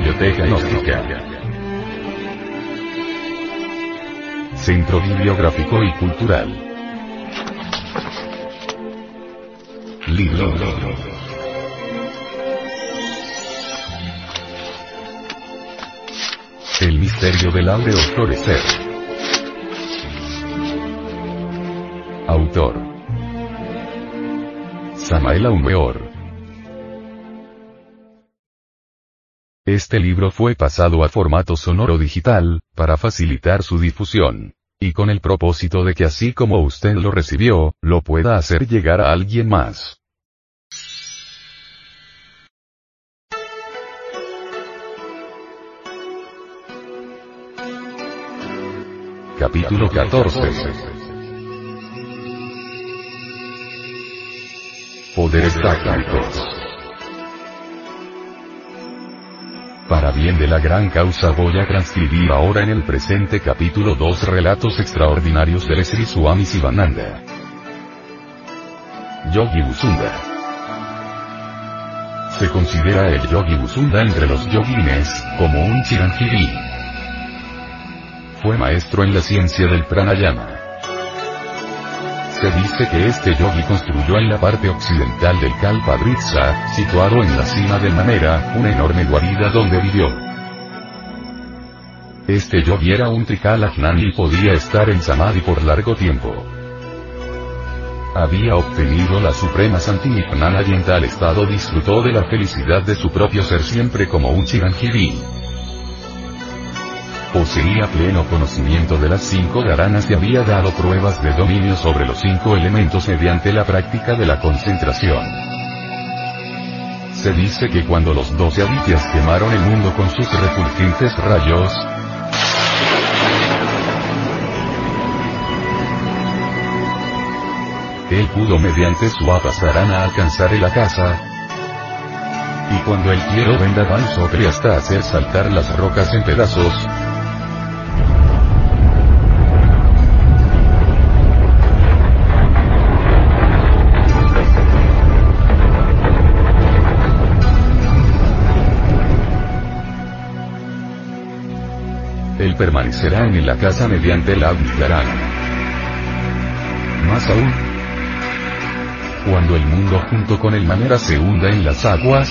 Biblioteca Gnóstica. Centro Bibliográfico y Cultural. Libro. El misterio del áureo florecer. Autor. Samael Aumeor. Este libro fue pasado a formato sonoro digital, para facilitar su difusión. Y con el propósito de que así como usted lo recibió, lo pueda hacer llegar a alguien más. Capítulo 14 Poderes tácticos Para bien de la gran causa voy a transcribir ahora en el presente capítulo dos relatos extraordinarios del Sri Swami Sivananda. Yogi Busunda. Se considera el Yogi Busunda entre los yogines, como un chiranjiri. Fue maestro en la ciencia del pranayama. Se dice que este yogi construyó en la parte occidental del Kalpadritsa, situado en la cima de Manera, una enorme guarida donde vivió. Este yogi era un Trikalajnan y podía estar en Samadhi por largo tiempo. Había obtenido la suprema Santinipnana y en tal estado disfrutó de la felicidad de su propio ser siempre como un Chiranjiri. Poseía pleno conocimiento de las cinco garanas y había dado pruebas de dominio sobre los cinco elementos mediante la práctica de la concentración. Se dice que cuando los doce adityas quemaron el mundo con sus refulgentes rayos, él pudo mediante su apasarana alcanzar el casa, y cuando el quiero vendaval sobre hasta hacer saltar las rocas en pedazos, permanecerá en la casa mediante la Abhidarana. Más aún, cuando el mundo junto con el manera se hunda en las aguas,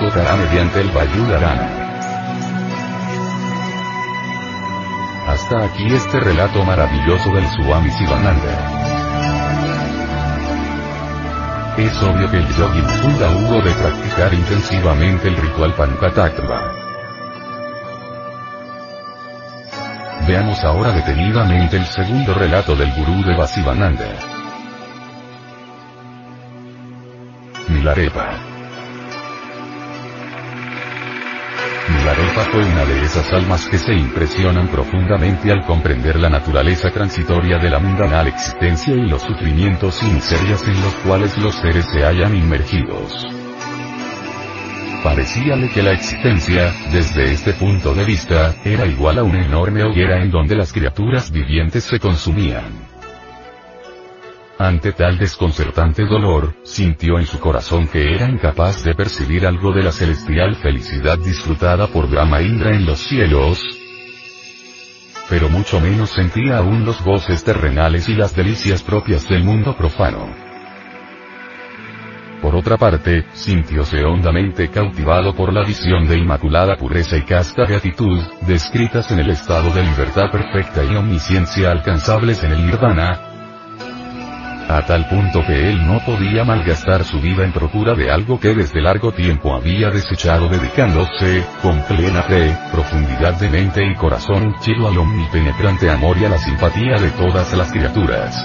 flotará mediante el Vayudarana. Hasta aquí este relato maravilloso del Swami Sivananda. Es obvio que el yogi Sunda hubo de practicar intensivamente el ritual Pankatattva. Veamos ahora detenidamente el segundo relato del gurú de Vasivananda. Milarepa. Milarepa fue una de esas almas que se impresionan profundamente al comprender la naturaleza transitoria de la mundanal existencia y los sufrimientos y miserias en los cuales los seres se hallan inmergidos. Parecíale que la existencia, desde este punto de vista, era igual a una enorme hoguera en donde las criaturas vivientes se consumían. Ante tal desconcertante dolor, sintió en su corazón que era incapaz de percibir algo de la celestial felicidad disfrutada por Brahma Indra en los cielos, pero mucho menos sentía aún los goces terrenales y las delicias propias del mundo profano. Por otra parte, sintióse hondamente cautivado por la visión de inmaculada pureza y casta beatitud, descritas en el estado de libertad perfecta y omnisciencia alcanzables en el nirvana, a tal punto que él no podía malgastar su vida en procura de algo que desde largo tiempo había desechado dedicándose, con plena fe, profundidad de mente y corazón chido al omnipenetrante amor y a la simpatía de todas las criaturas.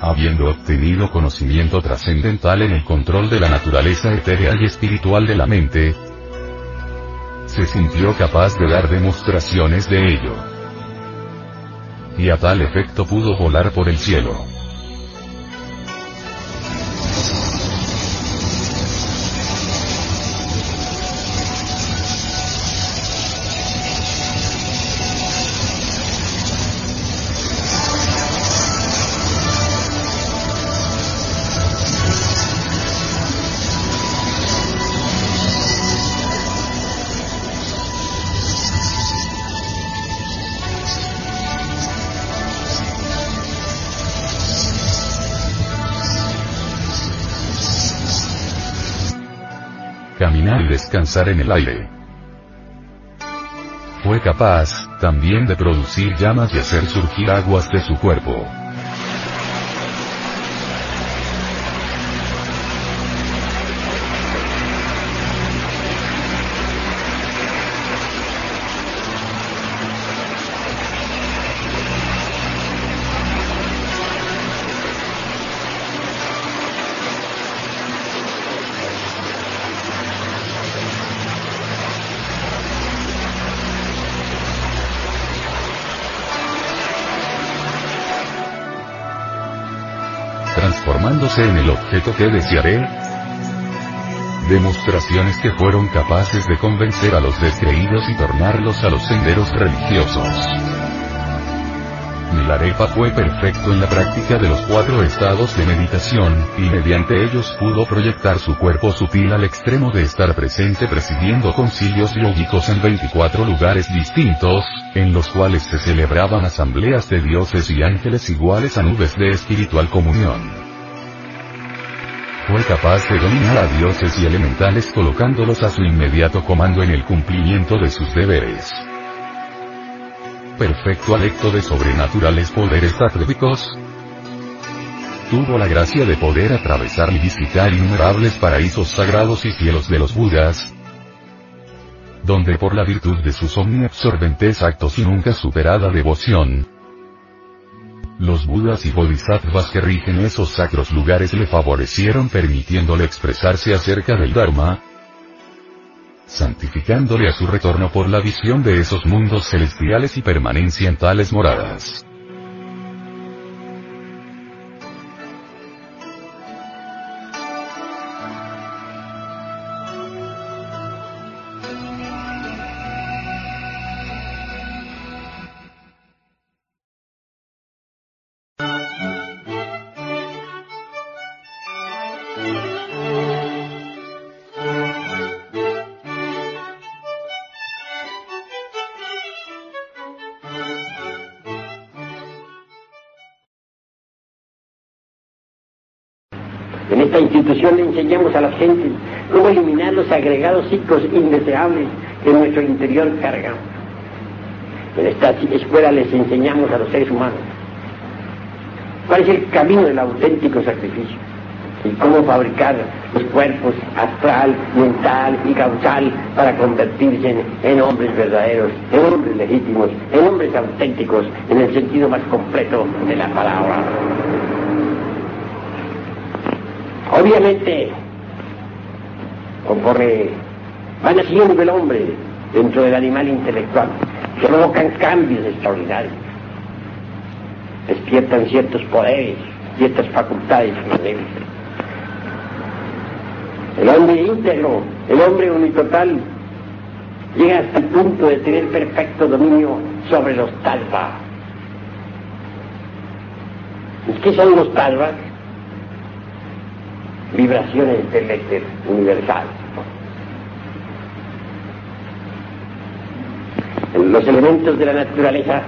Habiendo obtenido conocimiento trascendental en el control de la naturaleza etérea y espiritual de la mente, se sintió capaz de dar demostraciones de ello y a tal efecto pudo volar por el cielo. Descansar en el aire. Fue capaz, también de producir llamas y hacer surgir aguas de su cuerpo. En el objeto que desearé? Demostraciones que fueron capaces de convencer a los descreídos y tornarlos a los senderos religiosos. Milarepa fue perfecto en la práctica de los cuatro estados de meditación, y mediante ellos pudo proyectar su cuerpo sutil al extremo de estar presente presidiendo concilios lógicos en 24 lugares distintos, en los cuales se celebraban asambleas de dioses y ángeles iguales a nubes de espiritual comunión fue capaz de dominar a dioses y elementales colocándolos a su inmediato comando en el cumplimiento de sus deberes. Perfecto alecto de sobrenaturales poderes atléticos. Tuvo la gracia de poder atravesar y visitar innumerables paraísos sagrados y cielos de los Budas, donde por la virtud de sus omniabsorbentes actos y nunca superada devoción, los budas y bodhisattvas que rigen esos sacros lugares le favorecieron permitiéndole expresarse acerca del Dharma, santificándole a su retorno por la visión de esos mundos celestiales y permanencia en tales moradas. Eliminar los agregados psicos indeseables que nuestro interior cargan. En esta escuela les enseñamos a los seres humanos cuál es el camino del auténtico sacrificio y cómo fabricar los cuerpos astral, mental y causal para convertirse en, hombres verdaderos, en hombres legítimos, en hombres auténticos, en el sentido más completo de la palabra. Obviamente, conforme va naciendo el hombre dentro del animal intelectual, se provocan cambios extraordinarios. Despiertan ciertos poderes, ciertas facultades. El hombre íntegro, el hombre unitotal, llega hasta el punto de tener perfecto dominio sobre los talvas. ¿Qué son los talvas? Vibraciones del éter universal. Los elementos de la naturaleza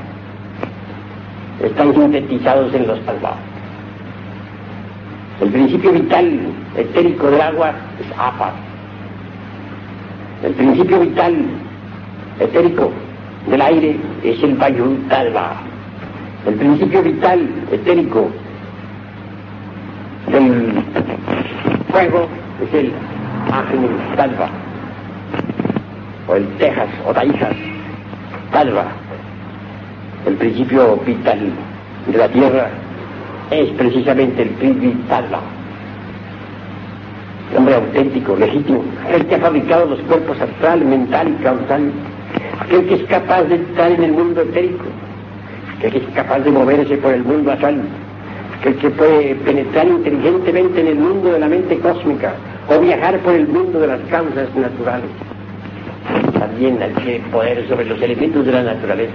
están sintetizados en los palmados. El principio vital etérico del agua es apa. El principio vital etérico del aire es el Bayun Talva. El principio vital etérico del fuego es el ángel Talva, o el Texas o Taijas Talva. El principio vital de la tierra es precisamente el Prithvi Talva. El hombre auténtico, legítimo, el que ha fabricado los cuerpos astral, mental y causal, aquel que es capaz de estar en el mundo etérico, aquel que es capaz de moverse por el mundo astral el que puede penetrar inteligentemente en el mundo de la mente cósmica o viajar por el mundo de las causas naturales. También hay que poder sobre los elementos de la naturaleza,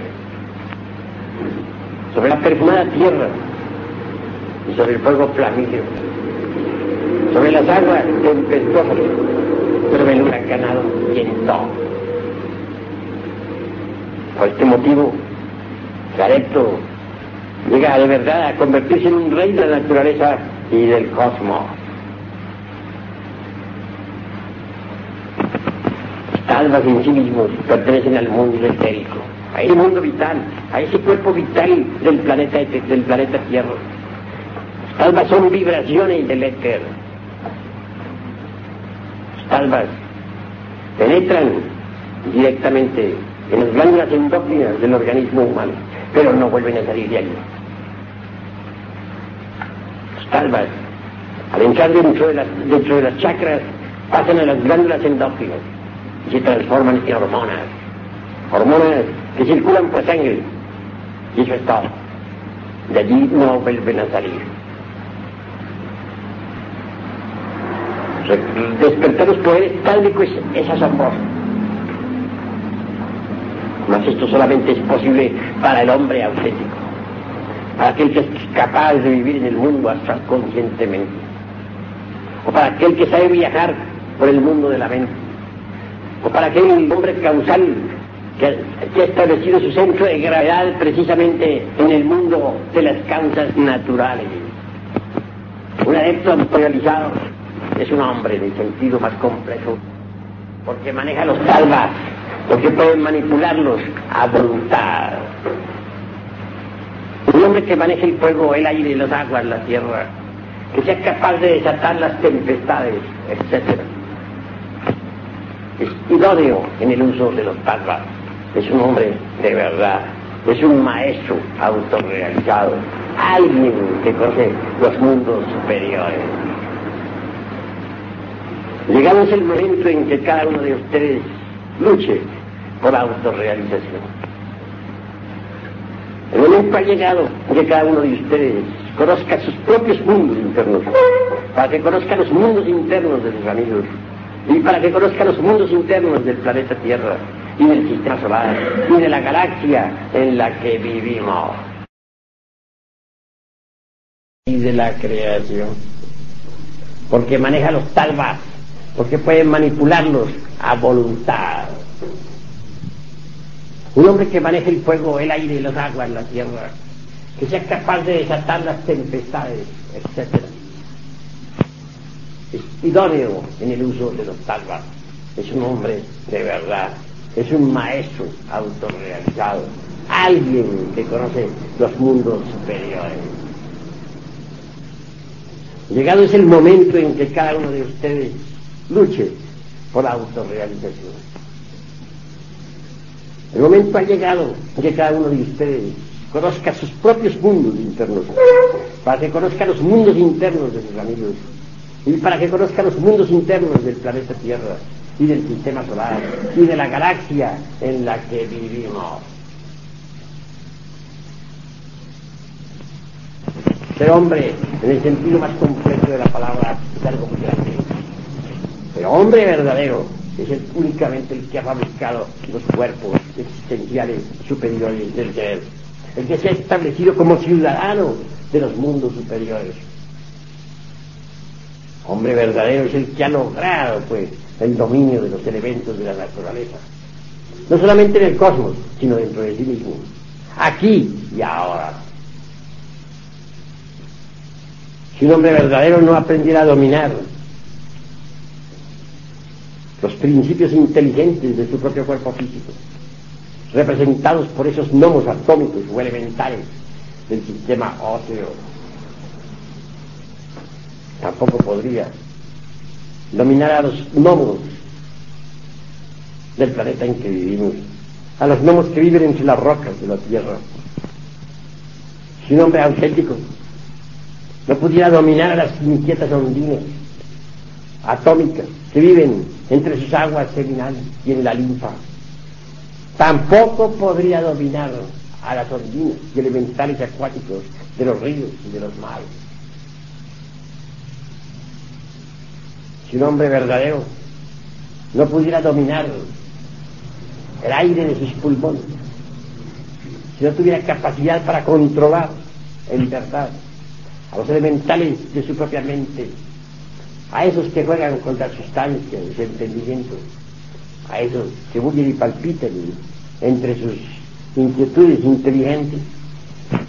sobre la perfumada tierra y sobre el fuego flamígero, sobre las aguas tempestuosas, sobre el huracanado viento. Por este motivo, Gareto llega de verdad a convertirse en un rey de la naturaleza y del cosmos. talvas en sí mismos pertenecen al mundo etérico, a ese mundo vital, a ese cuerpo vital del planeta, del planeta Tierra. Talvas son vibraciones del éter. Talvas penetran directamente en las glándulas endócrinas del organismo humano, pero no vuelven a salir de allí. Las talvas, al entrar dentro de las, dentro de las chakras, pasan a las glándulas endócrinas y se transforman en hormonas, hormonas que circulan por sangre. Y eso es. De allí no vuelven a salir. Despertar los poderes tálmicos es asombroso. Mas esto solamente es posible para el hombre auténtico, para aquel que es capaz de vivir en el mundo hasta conscientemente, o para aquel que sabe viajar por el mundo de la mente, o para aquel hombre causal que, ha establecido su centro de gravedad precisamente en el mundo de las causas naturales. Un adepto realizado es un hombre de sentido más complejo, porque maneja los salvas, porque puede manipularlos a voluntad. Un hombre que maneja el fuego, el aire, las aguas, la tierra, que sea capaz de desatar las tempestades, etc. Es idóneo en el uso de los talvas. Es un hombre de verdad. Es un maestro autorrealizado. Alguien que conoce los mundos superiores. Llegado es el momento en que cada uno de ustedes luche por autorrealización. El momento ha llegado que cada uno de ustedes conozca sus propios mundos internos, para que conozca los mundos internos de sus amigos y para que conozca los mundos internos del planeta Tierra y del sistema solar y de la galaxia en la que vivimos y de la creación. Porque maneja los talvas porque pueden manipularlos a voluntad. Un hombre que maneje el fuego, el aire y las aguas, la tierra, que sea capaz de desatar las tempestades, etc. Es idóneo en el uso de los talvas. Es un hombre de verdad. Es un maestro autorrealizado. Alguien que conoce los mundos superiores. Llegado es el momento en que cada uno de ustedes luche por la autorrealización. El momento ha llegado que cada uno de ustedes conozca sus propios mundos internos, para que conozca los mundos internos de sus amigos y para que conozca los mundos internos del planeta Tierra y del sistema solar y de la galaxia en la que vivimos. Ser hombre, en el sentido más completo de la palabra, es algo muy grande. Pero hombre verdadero es el, únicamente el que ha fabricado los cuerpos existenciales superiores del ser, el que se ha establecido como ciudadano de los mundos superiores. Hombre verdadero es el que ha logrado, pues, el dominio de los elementos de la naturaleza. No solamente en el cosmos, sino dentro de sí mismo. Aquí y ahora. Si un hombre verdadero no aprendiera a dominar los principios inteligentes de su propio cuerpo físico, representados por esos gnomos atómicos o elementales del sistema óseo. Tampoco podría dominar a los gnomos del planeta en que vivimos, a los gnomos que viven entre las rocas de la Tierra. Si un hombre auténtico no pudiera dominar a las inquietas ondinas atómicas que viven entre sus aguas seminales y en la linfa. Tampoco podría dominar a las ondinas y elementales acuáticos de los ríos y de los mares. Si un hombre verdadero no pudiera dominar el aire de sus pulmones, si no tuviera capacidad para controlar en verdad a los elementales de su propia mente, a esos que juegan con la sustancia de su entendimiento, a esos que bullen y palpitan entre sus inquietudes inteligentes,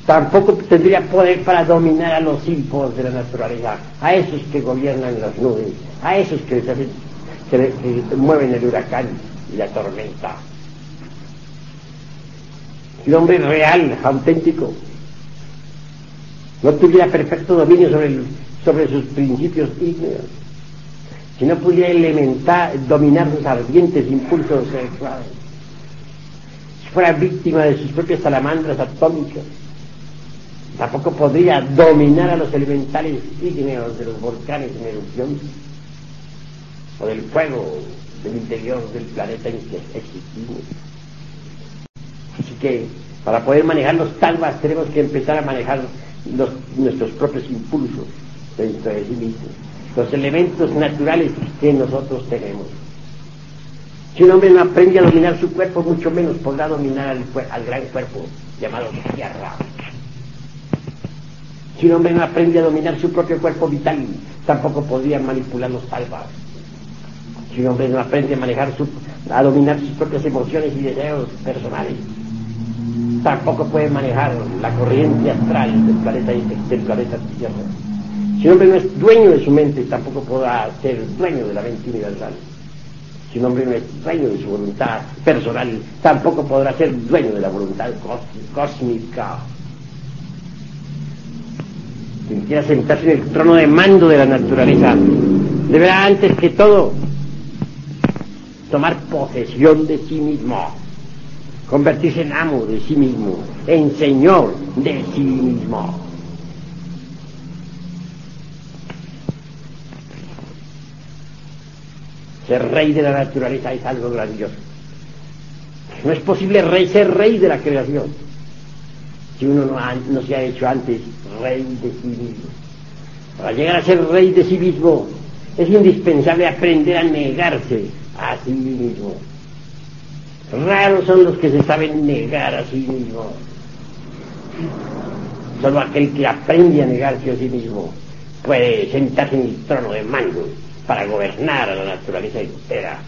tampoco tendría poder para dominar a los hijos de la naturaleza, a esos que gobiernan las nubes, a esos que, mueven el huracán y la tormenta. Un hombre real, auténtico, no tuviera perfecto dominio sobre, sobre sus principios ígneos, si no pudiera elementar, dominar sus ardientes impulsos sexuales, si fuera víctima de sus propias salamandras atómicas, tampoco podría dominar a los elementales ígneos de los volcanes en erupción o del fuego del interior del planeta en que existimos. Así que para poder manejar los talvas tenemos que empezar a manejar nuestros propios impulsos dentro de sí mismos, los elementos naturales que nosotros tenemos. Si un hombre no aprende a dominar su cuerpo, mucho menos podrá dominar al, gran cuerpo llamado tierra. Si un hombre no aprende a dominar su propio cuerpo vital, tampoco podría manipular los talvas. Si un hombre no aprende a manejar a dominar sus propias emociones y deseos personales, tampoco puede manejar la corriente astral del planeta, del planeta Tierra. Si un hombre no es dueño de su mente, tampoco podrá ser dueño de la mente universal. Si un hombre no es dueño de su voluntad personal, tampoco podrá ser dueño de la voluntad cósmica. Quien quiera sentarse en el trono de mando de la naturaleza, deberá antes que todo tomar posesión de sí mismo, convertirse en amo de sí mismo, en señor de sí mismo. Ser rey de la naturaleza es algo grandioso. No es posible ser rey de la creación si uno no, no se ha hecho antes rey de sí mismo. Para llegar a ser rey de sí mismo es indispensable aprender a negarse a sí mismo. Raros son los que se saben negar a sí mismo. Solo aquel que aprende a negarse a sí mismo puede sentarse en el trono de mando para gobernar a la naturaleza entera.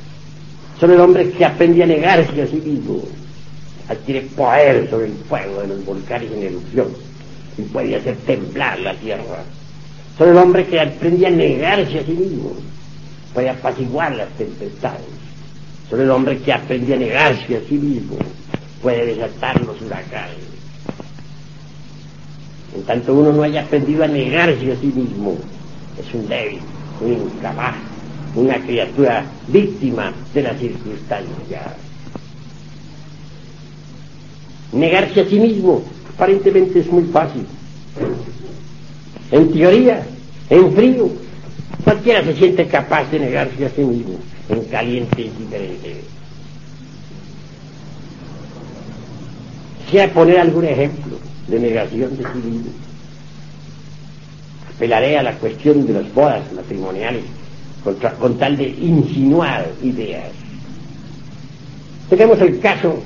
Solo el hombre que aprende a negarse a sí mismo adquiere poder sobre el fuego de los volcanes en erupción y puede hacer temblar la tierra. Solo el hombre que aprende a negarse a sí mismo puede apaciguar las tempestades. Solo el hombre que aprende a negarse a sí mismo puede desatar los huracanes. En tanto uno no haya aprendido a negarse a sí mismo, es un débil, un incapaz, una criatura víctima de las circunstancias. Negarse a sí mismo aparentemente es muy fácil. En teoría, en frío, cualquiera se siente capaz de negarse a sí mismo, en caliente y diferente. Quisiera poner algún ejemplo de negación de sí mismo. Apelaré a la cuestión de las bodas matrimoniales con tal de insinuar ideas. Tenemos el caso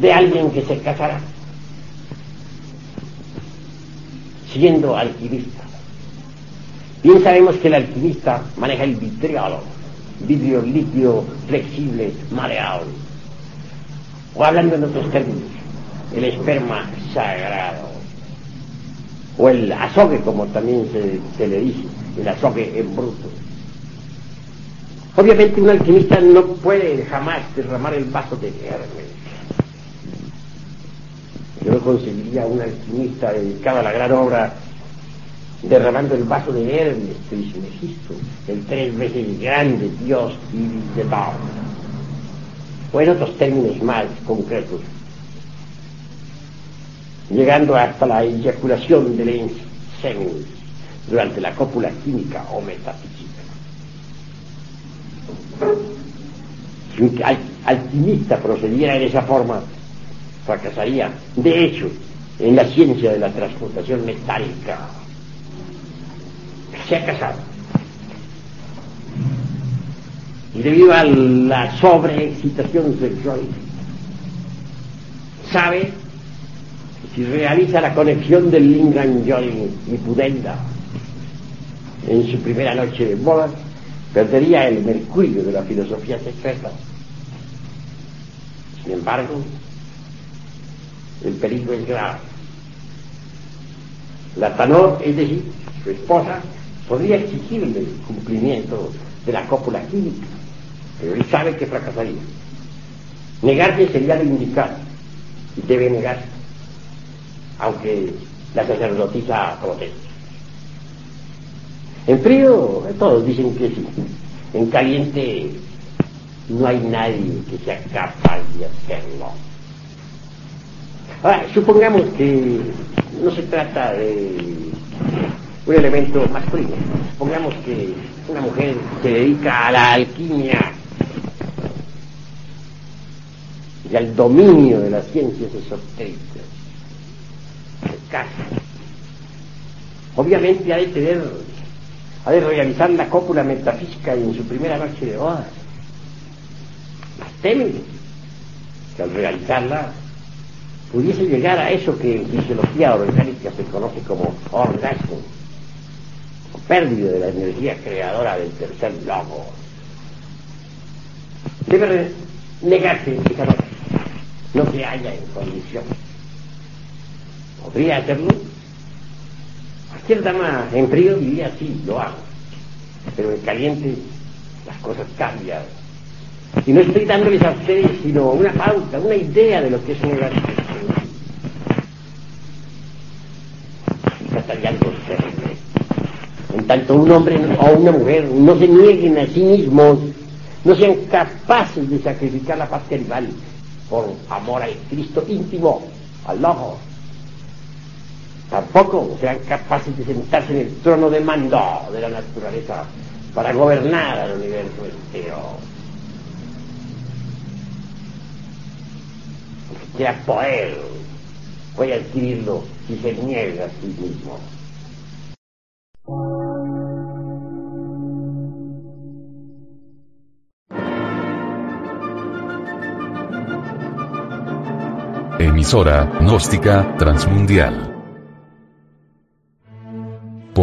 de alguien que se casará siendo alquimista. Bien sabemos que el alquimista maneja el vitriolo, vidrio líquido, flexible, maleable. O hablando en otros términos, el esperma sagrado. O el azogue, como también se, le dice, el azogue en bruto. Obviamente un alquimista no puede jamás derramar el vaso de Hermes yo no conseguiría un alquimista dedicado a la gran obra derramando el vaso de Hermes, Trismegisto, el tres veces grande Dios y de Baal. O en otros términos más concretos, llegando hasta la eyaculación del semen durante la cópula química o metafísica. Si un alquimista procediera en esa forma, fracasaría. De hecho, en la ciencia de la transmutación metálica, se ha casado. Y debido a la sobreexcitación sexual, sabe si realiza la conexión del Lingam Yogi y Pudenda en su primera noche de bodas, perdería el mercurio de la filosofía secreta. Sin embargo, el peligro es grave. La Tanor, es decir, su esposa, podría exigirle el cumplimiento de la cópula química, pero él sabe que fracasaría. Negarse sería lo indicado, y debe negarse, aunque la sacerdotisa proteste. En frío, todos dicen que sí. En caliente, no hay nadie que sea capaz de hacerlo. Ahora, supongamos que no se trata de un elemento masculino. Supongamos que una mujer se dedica a la alquimia y al dominio de las ciencias esotéricas. Casa. Obviamente ha de tener, ha de realizar la cópula metafísica en su primera noche de bodas. Más teme que al realizarla pudiese llegar a eso que en fisiología orgánica se conoce como orgasmo, o pérdida de la energía creadora del tercer logo. Debe negarse noche. No se halla en condición. ¿Podría hacerlo? Cualquier dama en frío diría sí, lo hago. Pero en caliente las cosas cambian. Y no estoy dándoles a ustedes sino una pauta, una idea de lo que es un En tanto un hombre o una mujer no se nieguen a sí mismos, no sean capaces de sacrificar la parte rival por amor al Cristo íntimo, al ojo. Tampoco sean capaces de sentarse en el trono de mando de la naturaleza para gobernar al universo entero. Sea poder puede adquirirlo si se niega a sí mismo. Emisora, gnóstica, transmundial.